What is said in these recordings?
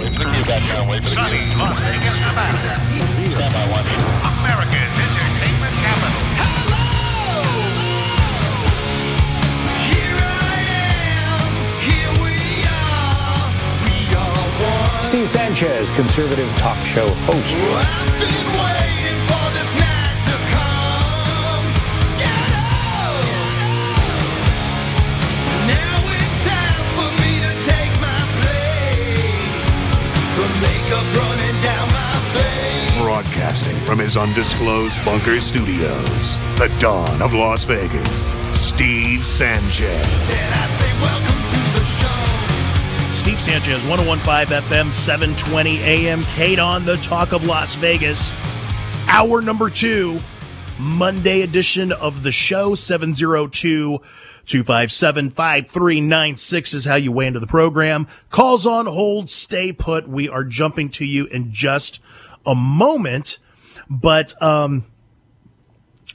Sunny Las Vegas, Nevada. America's entertainment capital. Hello! Here I am. Here we are. We are one. Steve Sanchez, conservative talk show host. Broadcasting from his undisclosed bunker studios, the dawn of Las Vegas, Steve Sanchez. Steve Sanchez, 1015 FM, 720 AM, Kate on the Talk of Las Vegas. Hour number two, Monday edition of the show, 702 257 5396 is how you weigh into the program. Calls on hold, stay put. We are jumping to you in just a moment. But um,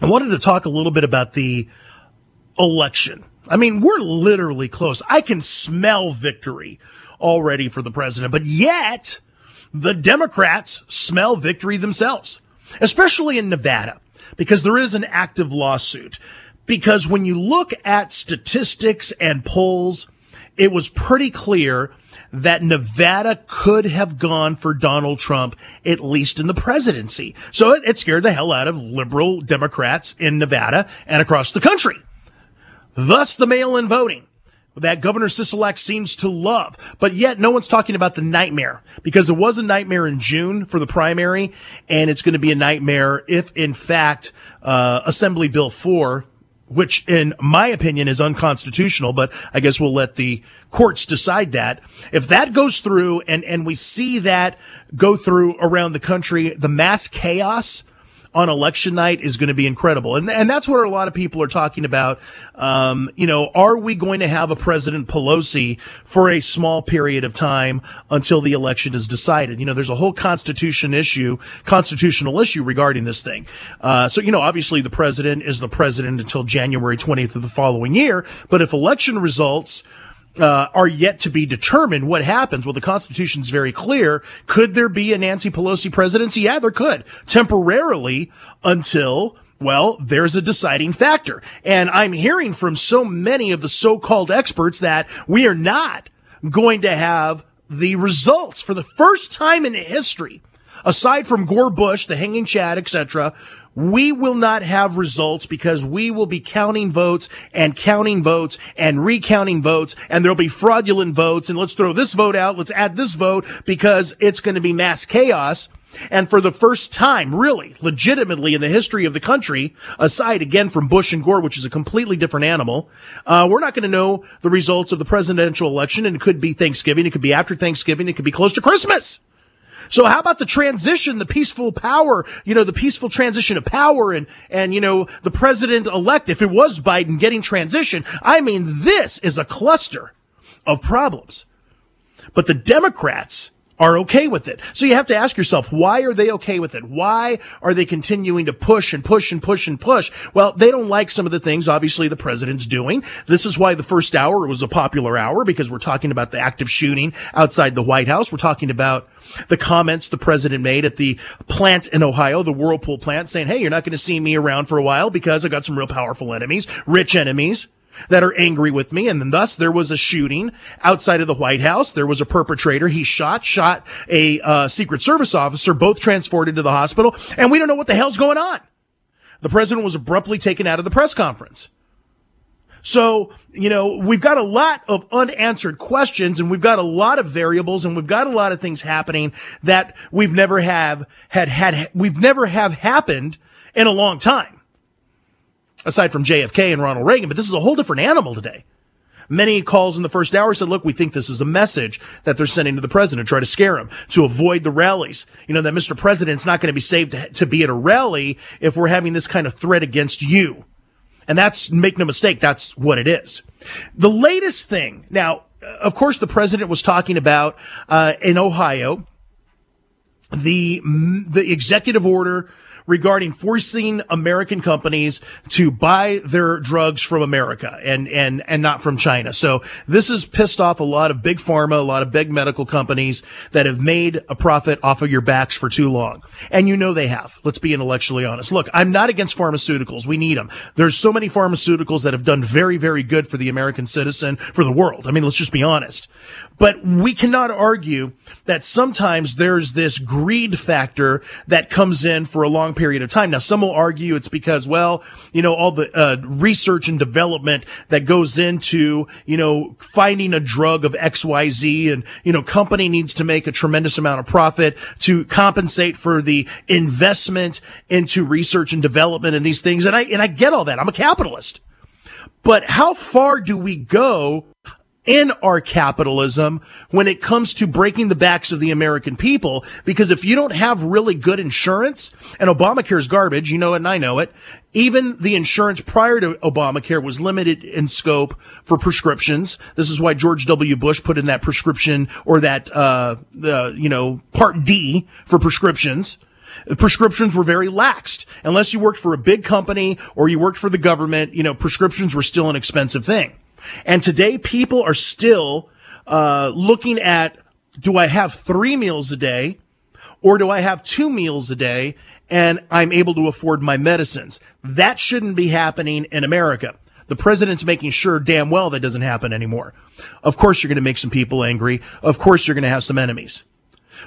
I wanted to talk a little bit about the election. I mean, we're literally close. I can smell victory already for the president, but yet the Democrats smell victory themselves, especially in Nevada, because there is an active lawsuit. Because when you look at statistics and polls, it was pretty clear that Nevada could have gone for Donald Trump, at least in the presidency. So it, it scared the hell out of liberal Democrats in Nevada and across the country. Thus the mail-in voting that Governor Sisolak seems to love. But yet no one's talking about the nightmare because it was a nightmare in June for the primary and it's going to be a nightmare if in fact, uh, Assembly Bill 4 which in my opinion is unconstitutional, but I guess we'll let the courts decide that. If that goes through and, and we see that go through around the country, the mass chaos on election night is going to be incredible. And, and that's what a lot of people are talking about. Um, you know, are we going to have a President Pelosi for a small period of time until the election is decided? You know, there's a whole constitution issue, constitutional issue regarding this thing. Uh, so, you know, obviously the president is the president until January 20th of the following year. But if election results, uh, are yet to be determined. What happens? Well, the Constitution's very clear. Could there be a Nancy Pelosi presidency? Yeah, there could temporarily until well, there's a deciding factor. And I'm hearing from so many of the so-called experts that we are not going to have the results for the first time in history, aside from Gore Bush, the hanging Chad, etc we will not have results because we will be counting votes and counting votes and recounting votes and there'll be fraudulent votes and let's throw this vote out. Let's add this vote because it's going to be mass chaos. And for the first time, really, legitimately in the history of the country, aside again from Bush and Gore, which is a completely different animal, uh, we're not going to know the results of the presidential election. And it could be Thanksgiving. It could be after Thanksgiving. It could be close to Christmas. So how about the transition, the peaceful power, you know, the peaceful transition of power and, and, you know, the president elect, if it was Biden getting transition, I mean, this is a cluster of problems. But the Democrats are okay with it. So you have to ask yourself, why are they okay with it? Why are they continuing to push and push and push and push? Well, they don't like some of the things obviously the president's doing. This is why the first hour was a popular hour because we're talking about the active shooting outside the White House. We're talking about the comments the president made at the plant in Ohio, the Whirlpool plant saying, Hey, you're not going to see me around for a while because I've got some real powerful enemies, rich enemies that are angry with me. And thus there was a shooting outside of the White House. There was a perpetrator. He shot, shot a uh, Secret Service officer, both transported to the hospital. And we don't know what the hell's going on. The president was abruptly taken out of the press conference. So, you know, we've got a lot of unanswered questions and we've got a lot of variables and we've got a lot of things happening that we've never have had had, we've never have happened in a long time aside from JFK and Ronald Reagan, but this is a whole different animal today. Many calls in the first hour said, look, we think this is a message that they're sending to the president, try to scare him to avoid the rallies. You know, that Mr. President's not going to be saved to, be at a rally if we're having this kind of threat against you. And that's, make no mistake, that's what it is. The latest thing, now, of course, the president was talking about, uh, in Ohio, the, the executive order regarding forcing American companies to buy their drugs from America and, and, and not from China. So this has pissed off a lot of big pharma, a lot of big medical companies that have made a profit off of your backs for too long. And you know they have. Let's be intellectually honest. Look, I'm not against pharmaceuticals. We need them. There's so many pharmaceuticals that have done very, very good for the American citizen, for the world. I mean, let's just be honest. But we cannot argue that sometimes there's this greed factor that comes in for a long period of time. Now, some will argue it's because, well, you know, all the uh, research and development that goes into, you know, finding a drug of XYZ and, you know, company needs to make a tremendous amount of profit to compensate for the investment into research and development and these things. And I, and I get all that. I'm a capitalist. But how far do we go in our capitalism when it comes to breaking the backs of the American people. Because if you don't have really good insurance, and Obamacare is garbage, you know it and I know it, even the insurance prior to Obamacare was limited in scope for prescriptions. This is why George W. Bush put in that prescription or that, uh, you know, part D for prescriptions prescriptions were very laxed. Unless you worked for a big company or you worked for the government, you know, prescriptions were still an expensive thing. And today people are still uh, looking at do I have three meals a day or do I have two meals a day and I'm able to afford my medicines? That shouldn't be happening in America. The president's making sure damn well that doesn't happen anymore. Of course, you're going to make some people angry. Of course, you're going to have some enemies.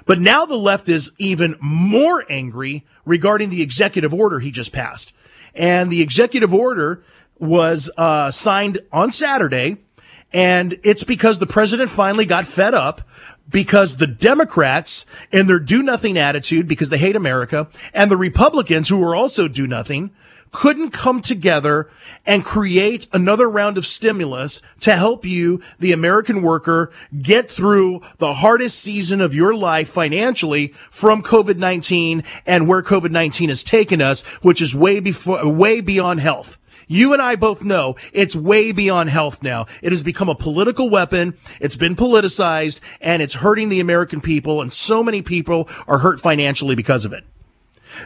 But now the left is even more angry regarding the executive order he just passed. And the executive order was uh, signed on Saturday, and it's because the president finally got fed up because the Democrats in their do nothing attitude because they hate America and the Republicans who are also do nothing couldn't come together and create another round of stimulus to help you, the American worker, get through the hardest season of your life financially from COVID-19 and where COVID-19 has taken us, which is way before, way beyond health. You and I both know it's way beyond health now. It has become a political weapon. It's been politicized and it's hurting the American people and so many people are hurt financially because of it.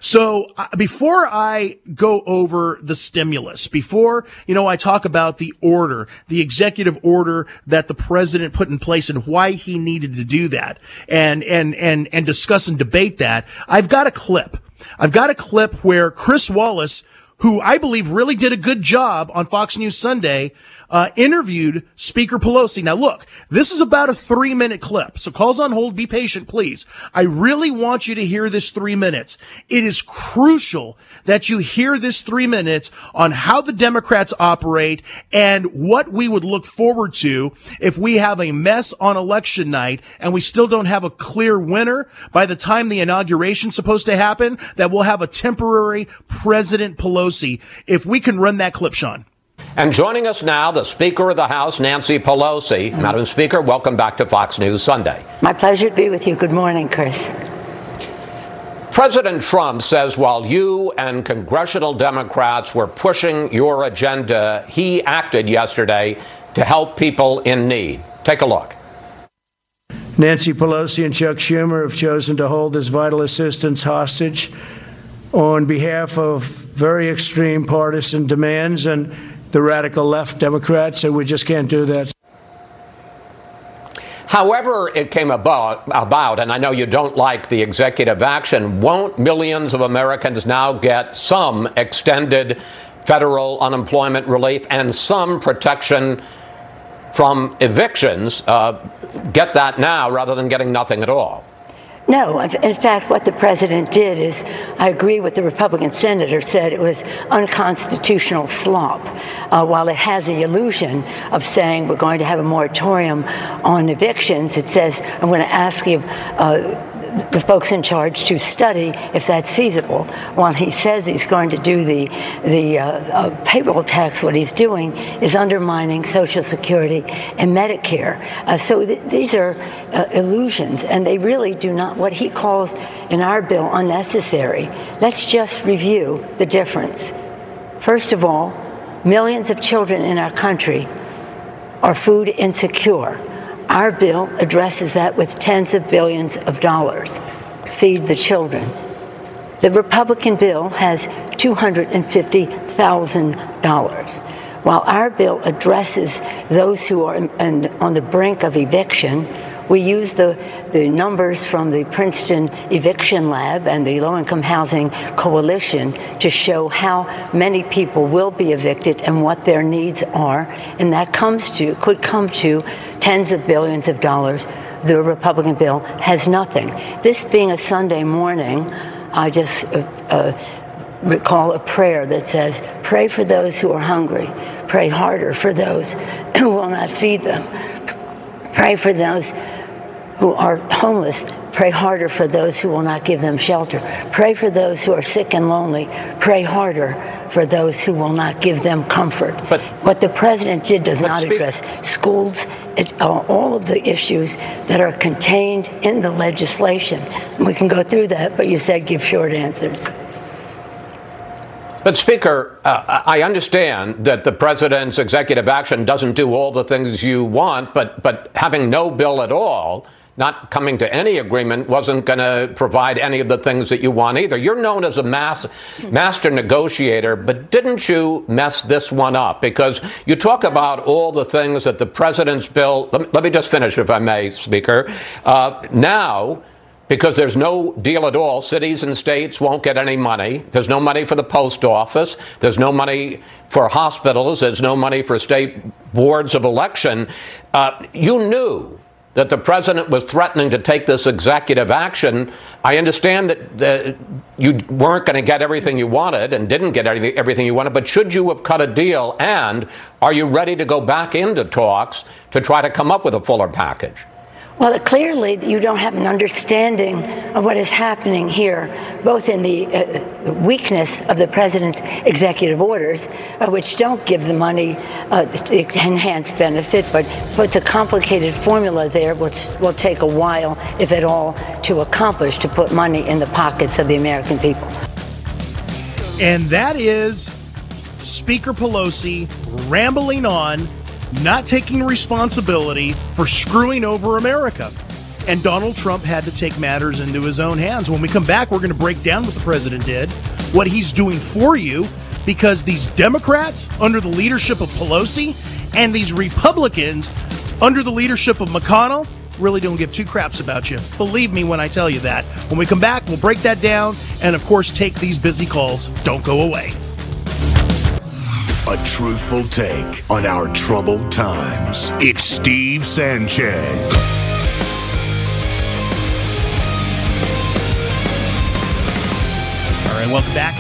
So uh, before I go over the stimulus, before, you know, I talk about the order, the executive order that the president put in place and why he needed to do that and, and, and, and discuss and debate that, I've got a clip. I've got a clip where Chris Wallace who I believe really did a good job on Fox News Sunday, uh, interviewed Speaker Pelosi. Now look, this is about a three minute clip. So calls on hold. Be patient, please. I really want you to hear this three minutes. It is crucial that you hear this three minutes on how the Democrats operate and what we would look forward to if we have a mess on election night and we still don't have a clear winner by the time the inauguration's supposed to happen, that we'll have a temporary President Pelosi. If we can run that clip, Sean. And joining us now, the Speaker of the House, Nancy Pelosi. Mm-hmm. Madam Speaker, welcome back to Fox News Sunday. My pleasure to be with you. Good morning, Chris. President Trump says while you and congressional Democrats were pushing your agenda, he acted yesterday to help people in need. Take a look. Nancy Pelosi and Chuck Schumer have chosen to hold this vital assistance hostage on behalf of very extreme partisan demands, and the radical left Democrats and we just can't do that. However, it came about, about, and I know you don't like the executive action, won't millions of Americans now get some extended federal unemployment relief and some protection from evictions? Uh, get that now rather than getting nothing at all. No, in fact, what the president did is, I agree with the Republican senator said it was unconstitutional slop. Uh, while it has the illusion of saying we're going to have a moratorium on evictions, it says I'm going to ask you. Uh, the folks in charge to study if that's feasible. While he says he's going to do the the uh, uh, payroll tax, what he's doing is undermining Social Security and Medicare. Uh, so th- these are uh, illusions, and they really do not what he calls in our bill unnecessary. Let's just review the difference. First of all, millions of children in our country are food insecure. Our bill addresses that with tens of billions of dollars. Feed the children. The Republican bill has $250,000. While our bill addresses those who are on the brink of eviction, we use the, the numbers from the Princeton Eviction Lab and the Low Income Housing Coalition to show how many people will be evicted and what their needs are. And that comes to, could come to tens of billions of dollars. The Republican bill has nothing. This being a Sunday morning, I just uh, uh, recall a prayer that says, Pray for those who are hungry, pray harder for those who will not feed them, pray for those who are homeless. Pray harder for those who will not give them shelter. Pray for those who are sick and lonely. Pray harder for those who will not give them comfort. But what the president did does not speak- address schools, it, uh, all of the issues that are contained in the legislation. We can go through that, but you said give short answers. But, Speaker, uh, I understand that the president's executive action doesn't do all the things you want, but, but having no bill at all not coming to any agreement wasn't going to provide any of the things that you want either. You're known as a mass, master negotiator, but didn't you mess this one up? Because you talk about all the things that the president's bill. Let, let me just finish, if I may, Speaker. Uh, now, because there's no deal at all. Cities and states won't get any money. There's no money for the post office. There's no money for hospitals. There's no money for state boards of election. Uh, you knew that the president was threatening to take this executive action. I understand that, that you weren't going to get everything you wanted and didn't get everything you wanted, but should you have cut a deal? And are you ready to go back into talks to try to come up with a fuller package? Well, clearly, you don't have an understanding of what is happening here, both in the uh, weakness of the president's executive orders, uh, which don't give the money uh, enhanced benefit, but puts a complicated formula there, which will take a while, if at all, to accomplish to put money in the pockets of the American people. And that is Speaker Pelosi rambling on not taking responsibility for screwing over America. And Donald Trump had to take matters into his own hands. When we come back, we're going to break down what the president did, what he's doing for you, because these Democrats under the leadership of Pelosi and these Republicans under the leadership of McConnell really don't give two craps about you. Believe me when I tell you that. When we come back, we'll break that down and, of course, take these busy calls. Don't go away. A truthful take on our troubled times. It's Steve Sanchez. All right, welcome back.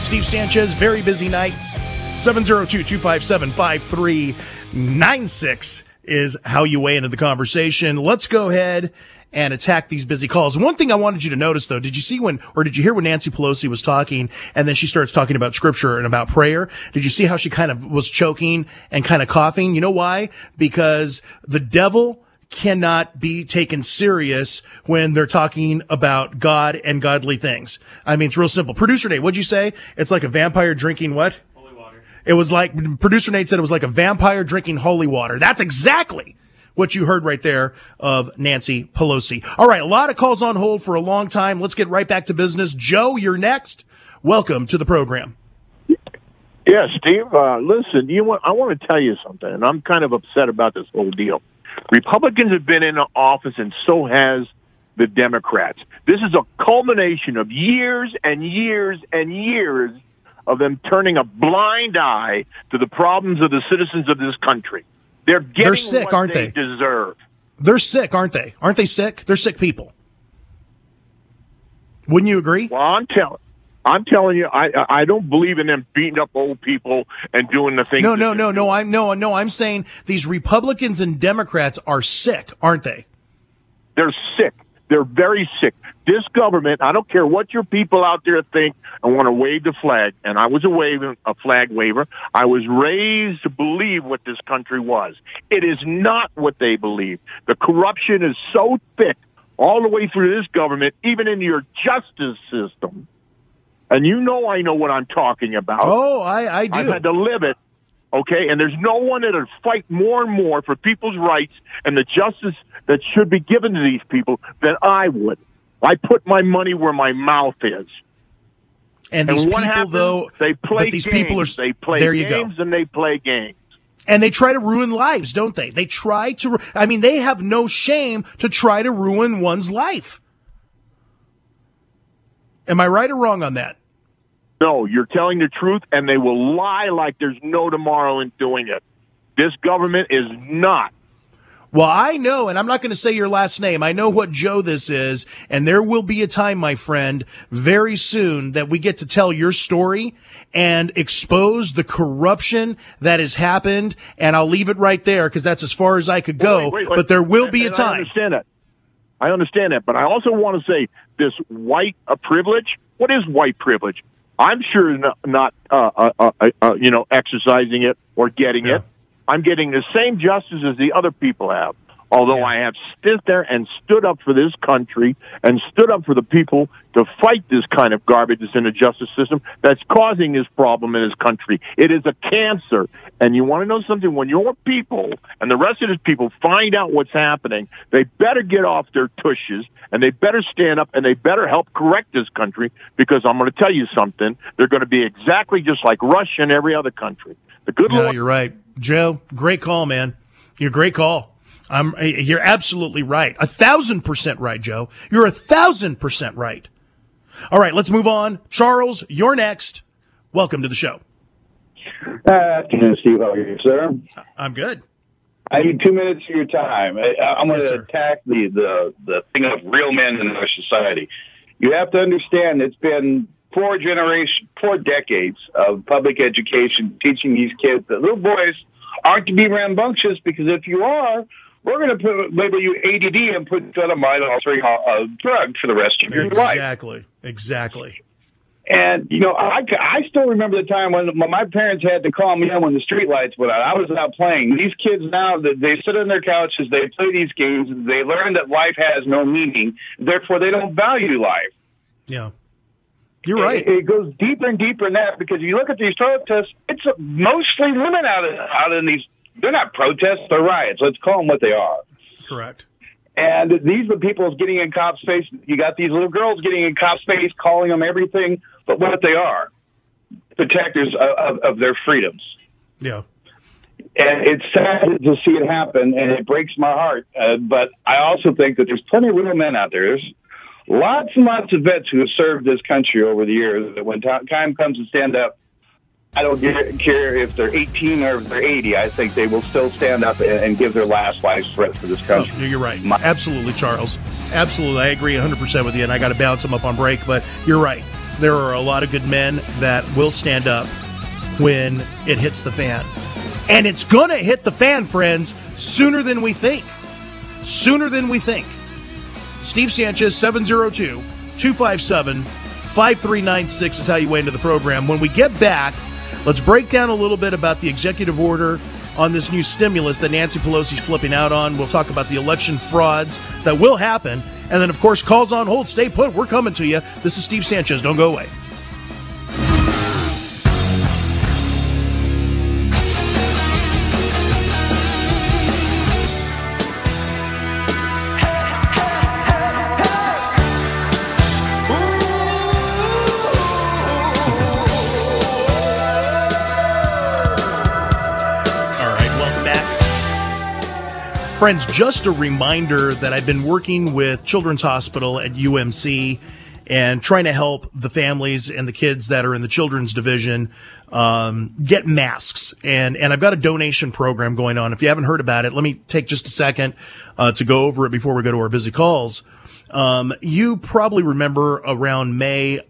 Steve Sanchez, very busy nights. 702 257 5396 is how you weigh into the conversation. Let's go ahead and attack these busy calls. One thing I wanted you to notice though, did you see when, or did you hear when Nancy Pelosi was talking and then she starts talking about scripture and about prayer? Did you see how she kind of was choking and kind of coughing? You know why? Because the devil cannot be taken serious when they're talking about God and godly things. I mean, it's real simple. Producer Nate, what'd you say? It's like a vampire drinking what? Holy water. It was like, producer Nate said it was like a vampire drinking holy water. That's exactly what you heard right there of Nancy Pelosi. All right, a lot of calls on hold for a long time. Let's get right back to business. Joe, you're next. Welcome to the program. Yeah, Steve. Uh, listen, you want, I want to tell you something, and I'm kind of upset about this whole deal. Republicans have been in office, and so has the Democrats. This is a culmination of years and years and years of them turning a blind eye to the problems of the citizens of this country. They're getting They're sick, aren't they, they? Deserve. They're sick, aren't they? Aren't they sick? They're sick people. Wouldn't you agree? Well, I'm telling. I'm telling you, I I don't believe in them beating up old people and doing the things. No, no, no, no. I'm no, no. I'm saying these Republicans and Democrats are sick, aren't they? They're sick. They're very sick. This government, I don't care what your people out there think and want to wave the flag, and I was a waving a flag waver. I was raised to believe what this country was. It is not what they believe. The corruption is so thick all the way through this government, even in your justice system. And you know I know what I'm talking about. Oh, I, I do. I've had to live it. Okay, and there's no one that'll fight more and more for people's rights and the justice that should be given to these people than I would. I put my money where my mouth is. And these and what people, happens? though, they play these games. people are they play there. You games go. and they play games. And they try to ruin lives, don't they? They try to. I mean, they have no shame to try to ruin one's life. Am I right or wrong on that? No, you're telling the truth, and they will lie like there's no tomorrow in doing it. This government is not. Well, I know, and I'm not going to say your last name. I know what Joe this is, and there will be a time, my friend, very soon that we get to tell your story and expose the corruption that has happened. And I'll leave it right there because that's as far as I could go. Wait, wait, wait. But there will be a And I time. understand that. I understand that, but I also want to say this white privilege. What is white privilege? I'm sure not, not uh, uh, uh, uh, you know, exercising it or getting Yeah. it. I'm getting the same justice as the other people have. Although Yeah. I have stood there and stood up for this country and stood up for the people to fight this kind of garbage that's in the justice system that's causing this problem in this country. It is a cancer. And you want to know something? When your people and the rest of these people find out what's happening, they better get off their tushes and they better stand up and they better help correct this country because I'm going to tell you something. They're going to be exactly just like Russia and every other country. The good No, Lord you're right, Joe. Great call, man. You're a great call. I'm. You're absolutely right. A thousand percent right, Joe. You're a thousand percent right. All right, let's move on. Charles, you're next. Welcome to the show. Uh, afternoon, Steve. How are you, sir? I'm good. I need two minutes of your time. I, I'm going to attack the, the, the thing of real men in our society. You have to understand it's been four generation, four decades of public education teaching these kids that little boys aren't to be rambunctious because if you are, we're going to put, label you ADD and put you on a mind altering uh, drug for the rest of your life. Exactly. Exactly. And you know, I, I still remember the time when my parents had to call me in when the street lights went out. I was out playing. These kids now, they they sit on their couches, they play these games, they learn that life has no meaning. Therefore, they don't value life. Yeah. You're right. It, it goes deeper and deeper in that because you look at these protests. It's mostly women out in, out in these. They're not protests; they're riots. Let's call them what they are. Correct. And these are the people getting in cops' face. You got these little girls getting in cops' face, calling them everything but what they are protectors of, of, of their freedoms. Yeah. And it's sad to see it happen, and it breaks my heart. Uh, but I also think that there's plenty of real men out there. There's lots and lots of vets who have served this country over the years that when ti- time comes to stand up, I don't care if they're 18 or they're 80. I think they will still stand up and, give their last life's breath for this Oh, country. you're right. Absolutely, Charles. Absolutely. I agree 100% with you, and I got to bounce them up on break, but you're right. There are a lot of good men that will stand up when it hits the fan. And it's going to hit the fan, friends, sooner than we think. Sooner than we think. Steve Sanchez, 702 257 5396 is how you weigh into the program. When we get back, let's break down a little bit about the executive order on this new stimulus that Nancy Pelosi's flipping out on. We'll talk about the election frauds that will happen. And then, of course, calls on hold. Stay put. We're coming to you. This is Steve Sanchez. Don't go away. Friends, just a reminder that I've been working with Children's Hospital at UMC and trying to help the families and the kids that are in the children's division um, get masks. And, and I've got a donation program going on. If you haven't heard about it, let me take just a second uh, to go over it before we go to our busy calls. Um, you probably remember around May,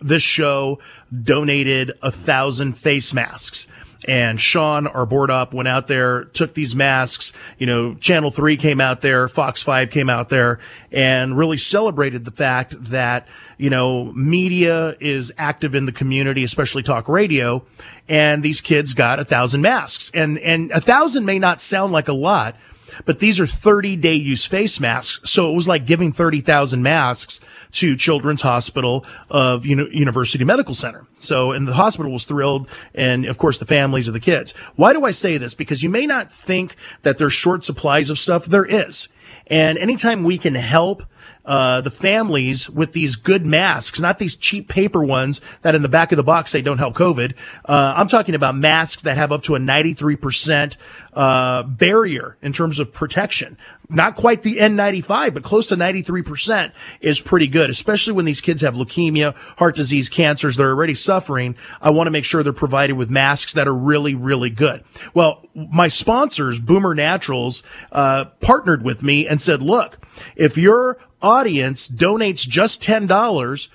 this show donated a thousand face masks and Sean, our board op, went out there, took these masks. You know, Channel 3 came out there, Fox 5 came out there, and really celebrated the fact that, you know, media is active in the community, especially talk radio, and these kids got a thousand masks. And, and a thousand may not sound like a lot, but these are 30 day use face masks. So it was like giving 30,000 masks to Children's Hospital of Uni- University Medical Center. So, and the hospital was thrilled. And of course, the families of the kids. Why do I say this? Because you may not think that there's short supplies of stuff. There is. And anytime we can help uh, the families with these good masks, not these cheap paper ones that in the back of the box say don't help COVID. Uh, I'm talking about masks that have up to a 93% uh, barrier in terms of protection. Not quite the N95, but close to 93% is pretty good, especially when these kids have leukemia, heart disease, cancers. They're already suffering. I want to make sure they're provided with masks that are really, really good. Well, my sponsors, Boomer Naturals, uh, partnered with me and said, look, if your audience donates just $10,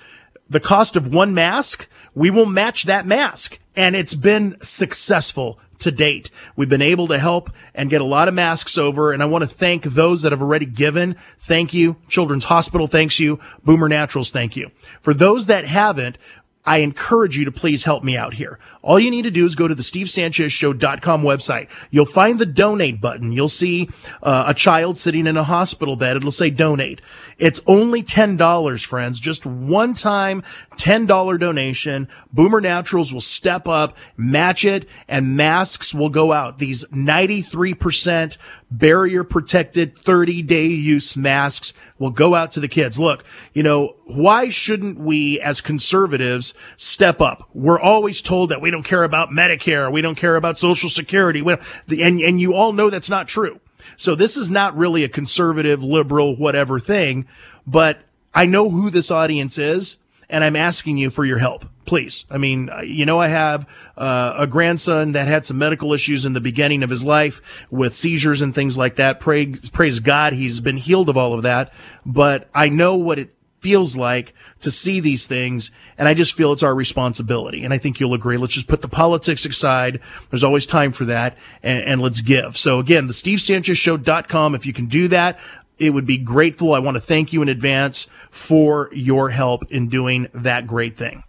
the cost of one mask, we will match that mask. And it's been successful to date. We've been able to help and get a lot of masks over. And I want to thank those that have already given. Thank you. Children's Hospital thanks you. Boomer Naturals thank you. For those that haven't, I encourage you to please help me out here. All you need to do is go to the stevesanchezshow.com website. You'll find the donate button. You'll see uh, a child sitting in a hospital bed. It'll say donate. It's only $10, friends. Just one time $10 donation. Boomer Naturals will step up, match it, and masks will go out. These 93% barrier protected 30 day use masks will go out to the kids. Look, you know, why shouldn't we as conservatives step up? We're always told that we don't care about Medicare. We don't care about social security. We and, and you all know that's not true. So this is not really a conservative, liberal, whatever thing, but I know who this audience is and I'm asking you for your help, please. I mean, you know, I have uh, a grandson that had some medical issues in the beginning of his life with seizures and things like that. Pray, praise God, he's been healed of all of that. But I know what it feels like to see these things. And I just feel it's our responsibility. And I think you'll agree. Let's just put the politics aside. There's always time for that and, and let's give. So again, the stevesanchezshow.com. If you can do that, it would be grateful. I want to thank you in advance for your help in doing that great thing.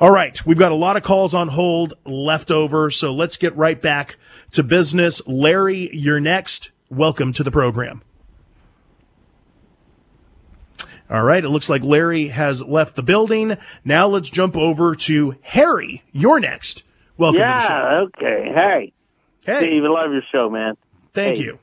All right. We've got a lot of calls on hold left over. So let's get right back to business. Larry, you're next. Welcome to the program. All right. It looks like Larry has left the building. Now let's jump over to Harry. You're next. Welcome yeah, to the show. okay. Hey. Hey. Steve, I love your show, man. Thank Hey. you.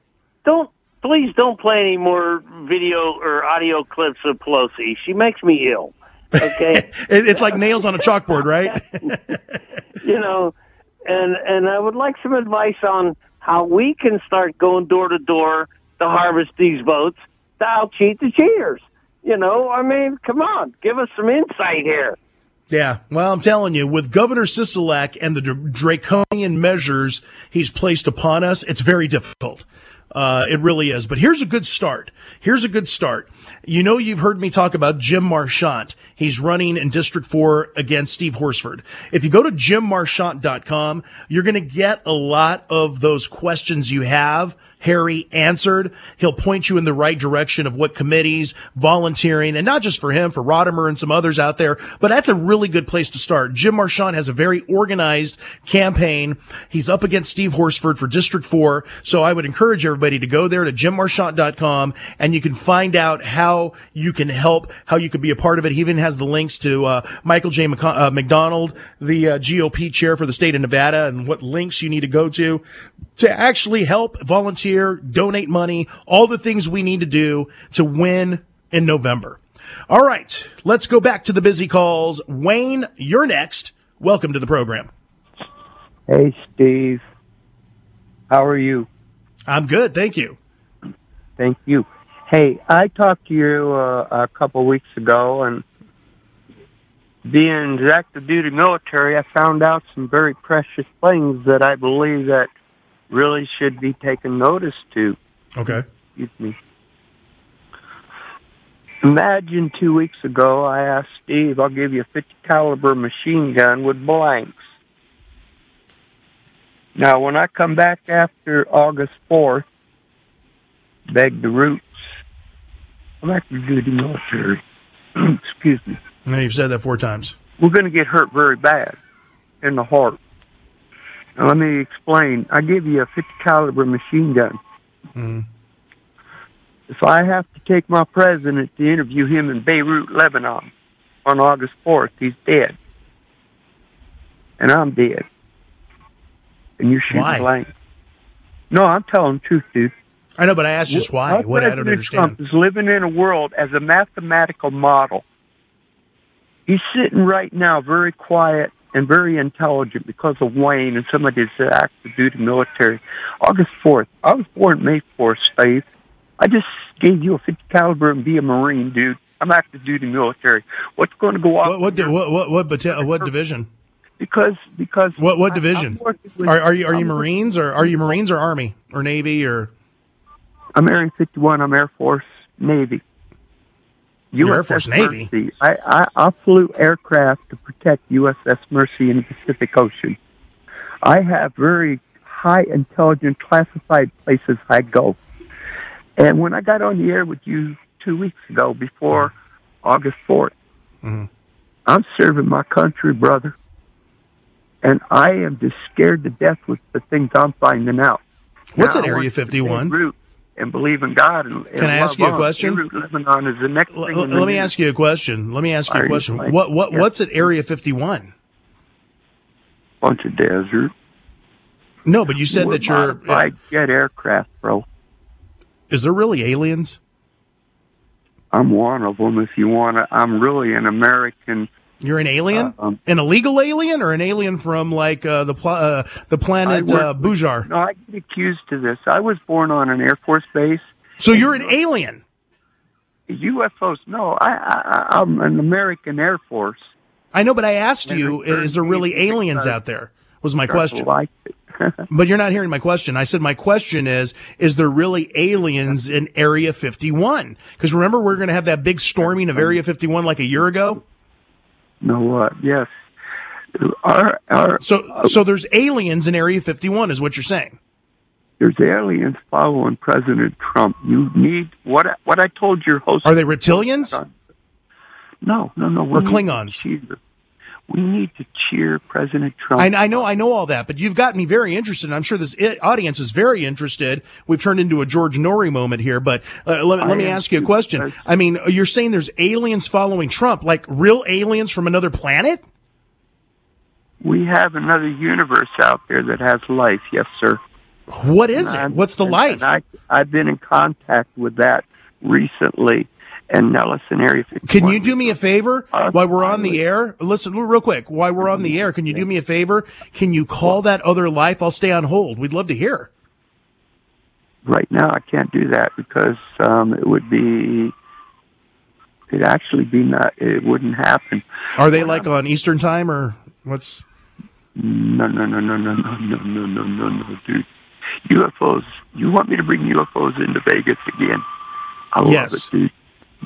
Don't please don't play any more video or audio clips of Pelosi. She makes me ill. Okay. It's like nails on a chalkboard, right? you know, and and I would like some advice on how we can start going door to door to harvest these votes to out cheat the cheaters. You know, I mean, come on, give us some insight here. Yeah, well, I'm telling you, with Governor Sisolak and the dr- draconian measures he's placed upon us, it's very difficult. Uh, it really is. But here's a good start. Here's a good start. You know, you've heard me talk about Jim Marchant. He's running in District 4 against Steve Horsford. If you go to jimmarchant.com, you're going to get a lot of those questions you have Harry answered. He'll point you in the right direction of what committees, volunteering, and not just for him, for Rodimer and some others out there, but that's a really good place to start. Jim Marchant has a very organized campaign. He's up against Steve Horsford for District 4. So I would encourage everybody to go there to jimmarchant.com and you can find out how you can help, how you can be a part of it. He even has the links to uh, Michael J. Uh, McDonald, the uh, GOP chair for the state of Nevada, and what links you need to go to to actually help volunteer, donate money, all the things we need to do to win in November. All right, let's go back to the busy calls. Wayne, you're next. Welcome to the program. Hey, Steve. How are you? I'm good, thank you. Thank you. Hey, I talked to you uh, a couple weeks ago, and being active duty military, I found out some very precious things that I believe that really should be taken notice to. Okay. Excuse me. Imagine two weeks ago, I asked Steve, "I'll give you a 50 caliber machine gun with blanks." Now, when I come back after August 4th, beg the roots. I'm actually going active duty military. Excuse me. Now you've said that four times. We're going to get hurt very bad in the heart. Let me explain. I give you a 50 caliber machine gun. Mm. If I have to take my president to interview him in Beirut, Lebanon, on August 4th, he's dead. And I'm dead. And you're shooting Why? blank. No, I'm telling the truth, dude. I know, but I asked just why. Our What I don't President understand. Trump is living in a world as a mathematical model. He's sitting right now very quiet and very intelligent because of Wayne and some of his active duty military. August 4th. I was born May 4th, Faith. I just gave you a 50 caliber and be a Marine, dude. I'm active duty military. What's going to go off? What what what what what, what division? Because because What what division? I'm with- Are, are you are you I'm- Marines or are you Marines or Army or Navy or I'm Area 51. I'm Air Force Navy. You're Air USS Force Navy? Mercy. I, I, I flew aircraft to protect USS Mercy in the Pacific Ocean. I have very high intelligent classified places I go. And when I got on the air with you two weeks ago before August 4th, Mm-hmm. I'm serving my country, brother. And I am just scared to death with the things I'm finding out. What's Now, at Area want to stay 51? And believe in God. And, and Can I ask you a on. question? Lebanon is the next L- thing. l- the let me news. ask you a question. Let me ask you a question. fine? What what Yeah. what's at Area 51? bunch of desert. No, but you said We're that you're. modified jet aircraft, bro. Is there really aliens? I'm one of them. If you want to, I'm really an American. You're an alien, um, an illegal alien, or an alien from like uh, the pla- uh, the planet work uh, Bujar? No, I get accused of this. I was born on an Air Force base. So you're an alien. UFOs? No, I, I I'm an American Air Force. I know, but I asked And you: Is there really aliens out there? Was my question. like. But you're not hearing my question. I said my question is: Is there really aliens in Area 51? Because remember, we're going to have that big storming of Area 51 like a year ago. Know what? Yes. Our, our, So, uh, so there's aliens in Area 51, is what you're saying? there's aliens following President Trump. You need what? I, what I told your host. Are they reptilians? No, no, no. Or Klingons? cheer- We need to cheer President Trump. I, I know, I know all that, but you've got me very interested. I'm sure this audience is very interested. We've turned into a George Noory moment here, but uh, let, let me ask you a question. I mean, you're saying there's aliens following Trump, like real aliens from another planet? We have another universe out there that has life. Yes, sir. What is And it? I'm- What's the and- life? and I, I've been in contact with that recently in Nelson area. 51. Can you do me a favor Uh, while we're on the air? Listen, real quick. While we're on the air, can you do me a favor? Can you call that other life? I'll stay on hold. We'd love to hear. Right now, I can't do that because um, it would be. It'd actually be not. It wouldn't happen. Are they like on Eastern time or what's? No, no, no, no, no, no, no, no, no, no, no, dude. UFOs. You want me to bring UFOs into Vegas again? I love Yes. it, dude.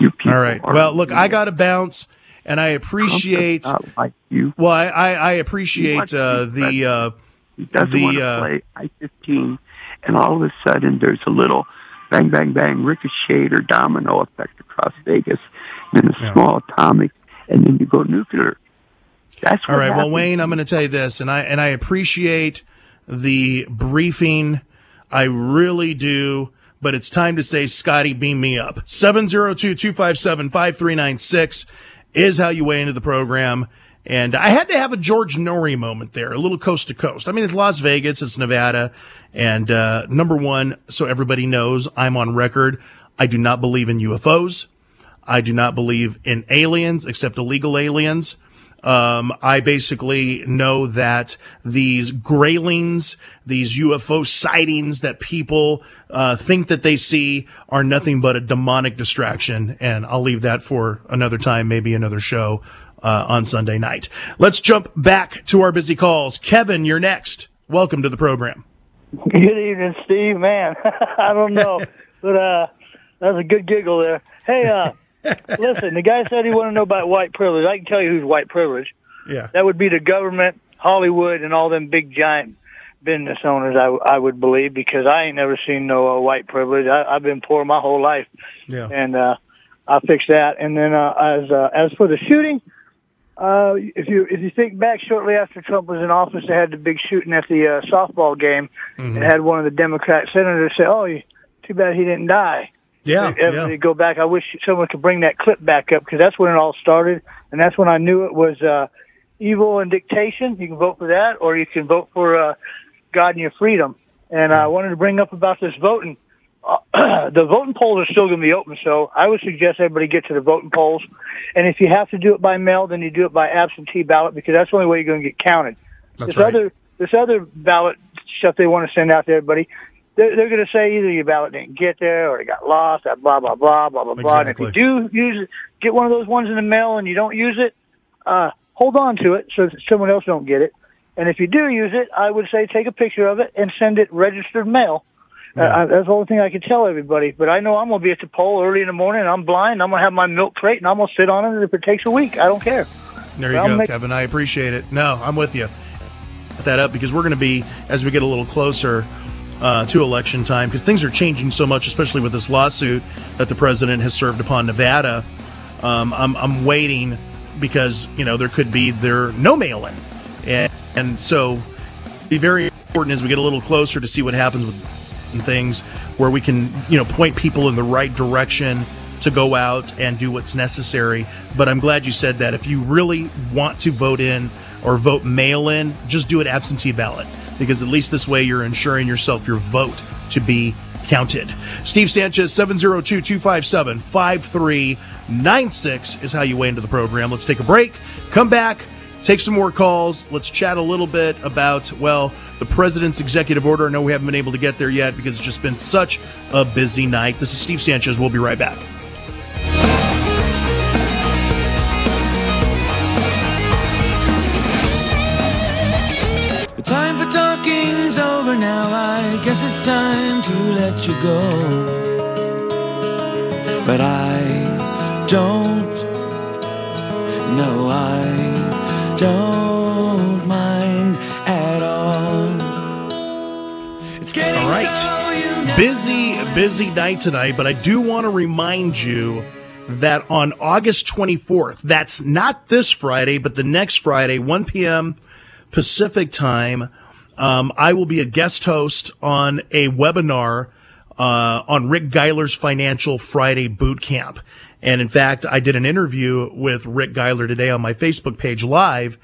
You people All right. Well, look, I got to bounce, and I appreciate. like you. Well, I I, I appreciate uh, the uh, He doesn't the want to uh, play I fifteen, and all of a sudden there's a little bang, bang, bang, ricochet or domino effect across Vegas, and then a Yeah. small atomic, and then you go nuclear. That's what All right. Well. Wayne, I'm going to tell you this, and I and I appreciate the briefing. I really do. But it's time to say, Scotty, beam me up. 702-257-5396 is how you weigh into the program. And I had to have a George Noory moment there, a little coast to coast. I mean, it's Las Vegas, it's Nevada. And, uh, number one, so everybody knows I'm on record. I do not believe in UFOs. I do not believe in aliens except illegal aliens. Um, I basically know that these graylings, these UFO sightings that people uh, think that they see are nothing but a demonic distraction. And I'll leave that for another time, maybe another show uh, on Sunday night. Let's jump back to our busy calls. Kevin, you're next. Welcome to the program. Good evening, Steve. Man, I don't know, but uh, that was a good giggle there. Hey, uh, listen, the guy said he wanted to know about white privilege. I can tell you who's white privilege. Yeah. That would be the government, Hollywood, and all them big giant business owners. I I would believe because I ain't never seen no uh, white privilege. I, I've been poor my whole life, Yeah. and uh, I fixed that. And then uh, as uh, as for the shooting. Uh, if you if you think back, shortly after Trump was in office, they had the big shooting at the uh, softball game, Mm-hmm. and had one of the Democrat senators say, "Oh, too bad he didn't die." Yeah. If yeah. go back, I wish someone could bring that clip back up because that's when it all started, and that's when I knew it was uh, evil and dictation. You can vote for that, or you can vote for uh, God and your freedom. And I wanted to bring up about this voting. uh, the voting polls are still going to be open, so I would suggest everybody get to the voting polls. And if you have to do it by mail, then you do it by absentee ballot because that's the only way you're going to get counted. That's this right. other this other ballot stuff they want to send out to everybody, they're, they're going to say either your ballot didn't get there or it got lost, or blah blah blah blah blah blah. And if you do use it, get one of those ones in the mail and you don't use it, uh, hold on to it so that someone else don't get it. And if you do use it, I would say take a picture of it and send it registered mail. Uh, I, that's the only thing I can tell everybody. But I know I'm going to be at the poll early in the morning. And I'm blind. I'm going to have my milk crate and I'm going to sit on it if it takes a week. I don't care. There you I'll go, make- Kevin. I appreciate it. No, I'm with you. Put that up because we're going to be as we get a little closer uh, to election time because things are changing so much, especially with this lawsuit that the president has served upon Nevada. Um, I'm, I'm waiting because you know there could be there no mail-in, and, and so be very important as we get a little closer to see what happens with things where we can you know point people in the right direction to go out and do what's necessary. But i'm glad you said that. If you really want to vote in or vote mail in just do it absentee ballot because at least this way you're ensuring yourself your vote to be counted steve sanchez 702-257-5396 is how you weigh into the program let's take a break come back take some more calls. Let's chat a little bit about, well, the president's executive order. I know we haven't been able to get there yet because it's just been such a busy night. This is Steve Sanchez. We'll be right back. Let you go. But I don't. No, I don't mind at all. It's getting All right. Busy, busy night tonight, but I do want to remind you that on August 24th, that's not this Friday, but the next Friday, 1 p.m. Pacific time, um, I will be a guest host on a webinar uh, on Rick Geiler's Financial Friday Boot Camp. And in fact, I did an interview with Rick Geiler today on my Facebook page live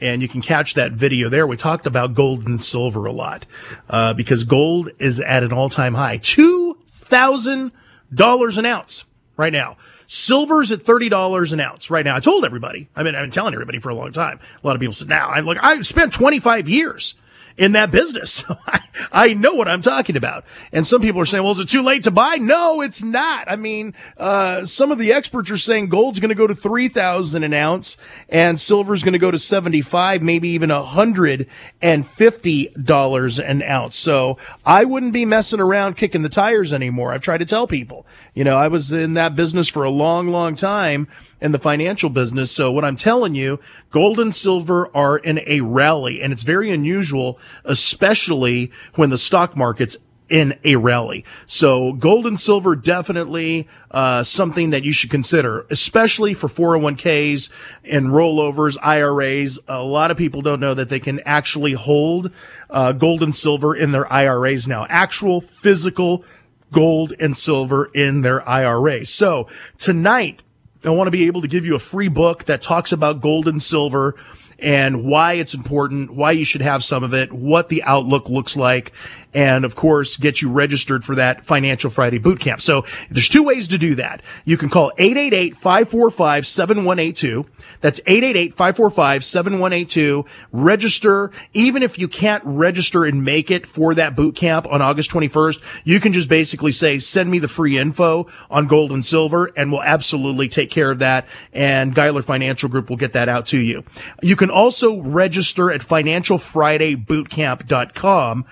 and you can catch that video there. We talked about gold and silver a lot uh, because gold is at an all-time high, two thousand dollars an ounce right now. Silver's at thirty dollars an ounce right now. I told everybody. I mean, I've been telling everybody for a long time. A lot of people said, "Now, I look. I've spent twenty-five years." In that business. I, know what I'm talking about. And some people are saying, well, is it too late to buy? No, it's not. I mean, uh, some of the experts are saying gold's going to go to 3,000 an ounce and silver's going to go to 75, maybe even $150 an ounce. So I wouldn't be messing around kicking the tires anymore. I've tried to tell people, you know, I was in that business for a long, long time in the financial business. So what I'm telling you, gold and silver are in a rally and it's very unusual, especially when the stock market's in a rally. So gold and silver definitely uh, something that you should consider, especially for 401ks and rollovers, IRAs. A lot of people don't know that they can actually hold uh, gold and silver in their IRAs now. Actual physical gold and silver in their IRA. So tonight, I want to be able to give you a free book that talks about gold and silver and why it's important, why you should have some of it, what the outlook looks like, and of course, get you registered for that Financial Friday boot camp. So there's two ways to do that. You can call 888-545-7182. That's 888-545-7182. Register. Even if you can't register and make it for that boot camp on August 21st, you can just basically say, send me the free info on gold and silver, and we'll absolutely take care of that. And Geiler Financial Group will get that out to you. You can also register at financialfridaybootcamp.com,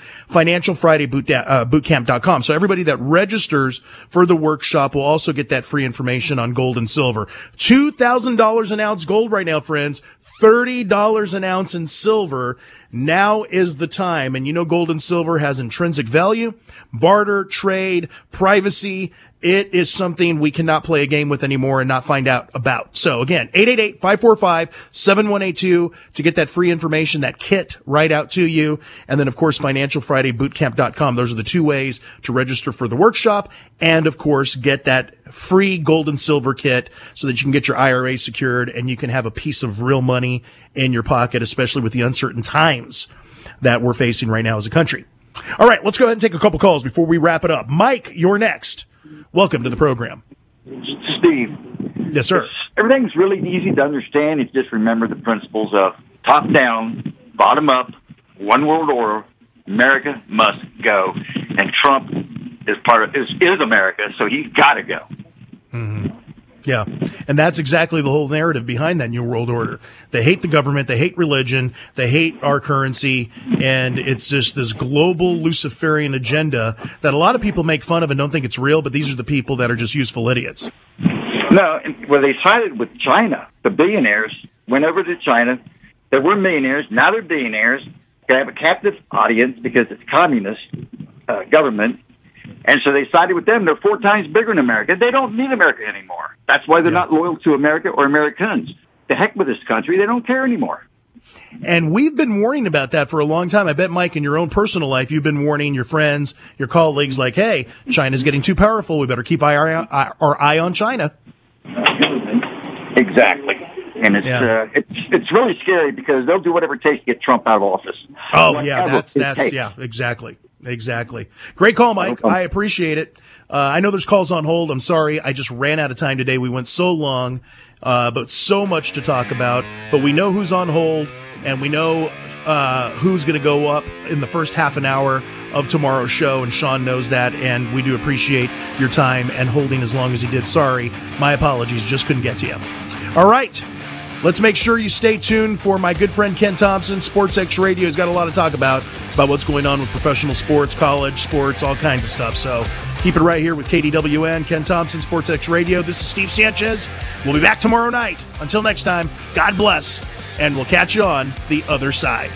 financialfridaybootcamp.com. Uh, so everybody that registers for the workshop will also get that free information on gold and silver. $2,000 an ounce gold right now, friends. $30 an ounce in silver. Now is the time. And you know, gold and silver has intrinsic value, barter, trade, privacy. It is something we cannot play a game with anymore and not find out about. So again, 888-545-7182 to get that free information, that kit right out to you. And then of course, financialfridaybootcamp.com. Those are the two ways to register for the workshop and of course get that free gold and silver kit so that you can get your IRA secured and you can have a piece of real money in your pocket, especially with the uncertain times that we're facing right now as a country. All right, let's go ahead and take a couple calls before we wrap it up. Mike, you're next. Welcome to the program. Steve. Yes, sir. Everything's really easy to understand if you just remember the principles of top down, bottom up, one world order. America must go, and Trump is part of is, is America, so he's got to go. Mm-hmm. Yeah. And that's exactly the whole narrative behind that New World Order. They hate the government. They hate religion. They hate our currency. And it's just this global Luciferian agenda that a lot of people make fun of and don't think it's real, but these are the people that are just useful idiots. No, well, they sided with China. The billionaires went over to China. They were millionaires. Now they're billionaires. They have a captive audience because it's communist uh, government and so they sided with them. They're four times bigger than America. They don't need America anymore. That's why they're yeah. not loyal to America or Americans. The heck with this country. They don't care anymore. And we've been warning about that for a long time. I bet, Mike, in your own personal life, you've been warning your friends, your colleagues, like, hey, China's getting too powerful. We better keep our, our eye on China. Exactly. And it's, yeah. uh, it's, it's really scary because they'll do whatever it takes to get Trump out of office. Oh, whatever yeah, that's, that's, yeah, exactly. Exactly. Great call, Mike. I appreciate it. Uh, I know there's calls on hold. I'm sorry. I just ran out of time today. We went so long, uh, but so much to talk about. But we know who's on hold, and we know uh, who's going to go up in the first half an hour of tomorrow's show, and Sean knows that, and we do appreciate your time and holding as long as you did. Sorry, my apologies, just couldn't get to you. All right, Let's make sure you stay tuned for my good friend Ken Thompson. Sports X Radio has got a lot to talk about about what's going on with professional sports, college sports, all kinds of stuff. So keep it right here with KDWN, Ken Thompson, Sports X Radio. This is Steve Sanchez. We'll be back tomorrow night. Until next time, God bless, and we'll catch you on the other side.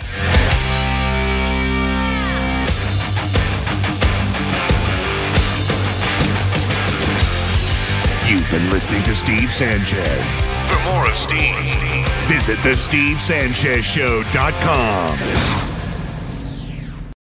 Been listening to Steve Sanchez. For more of Steve, visit thestevesanchezshow.com.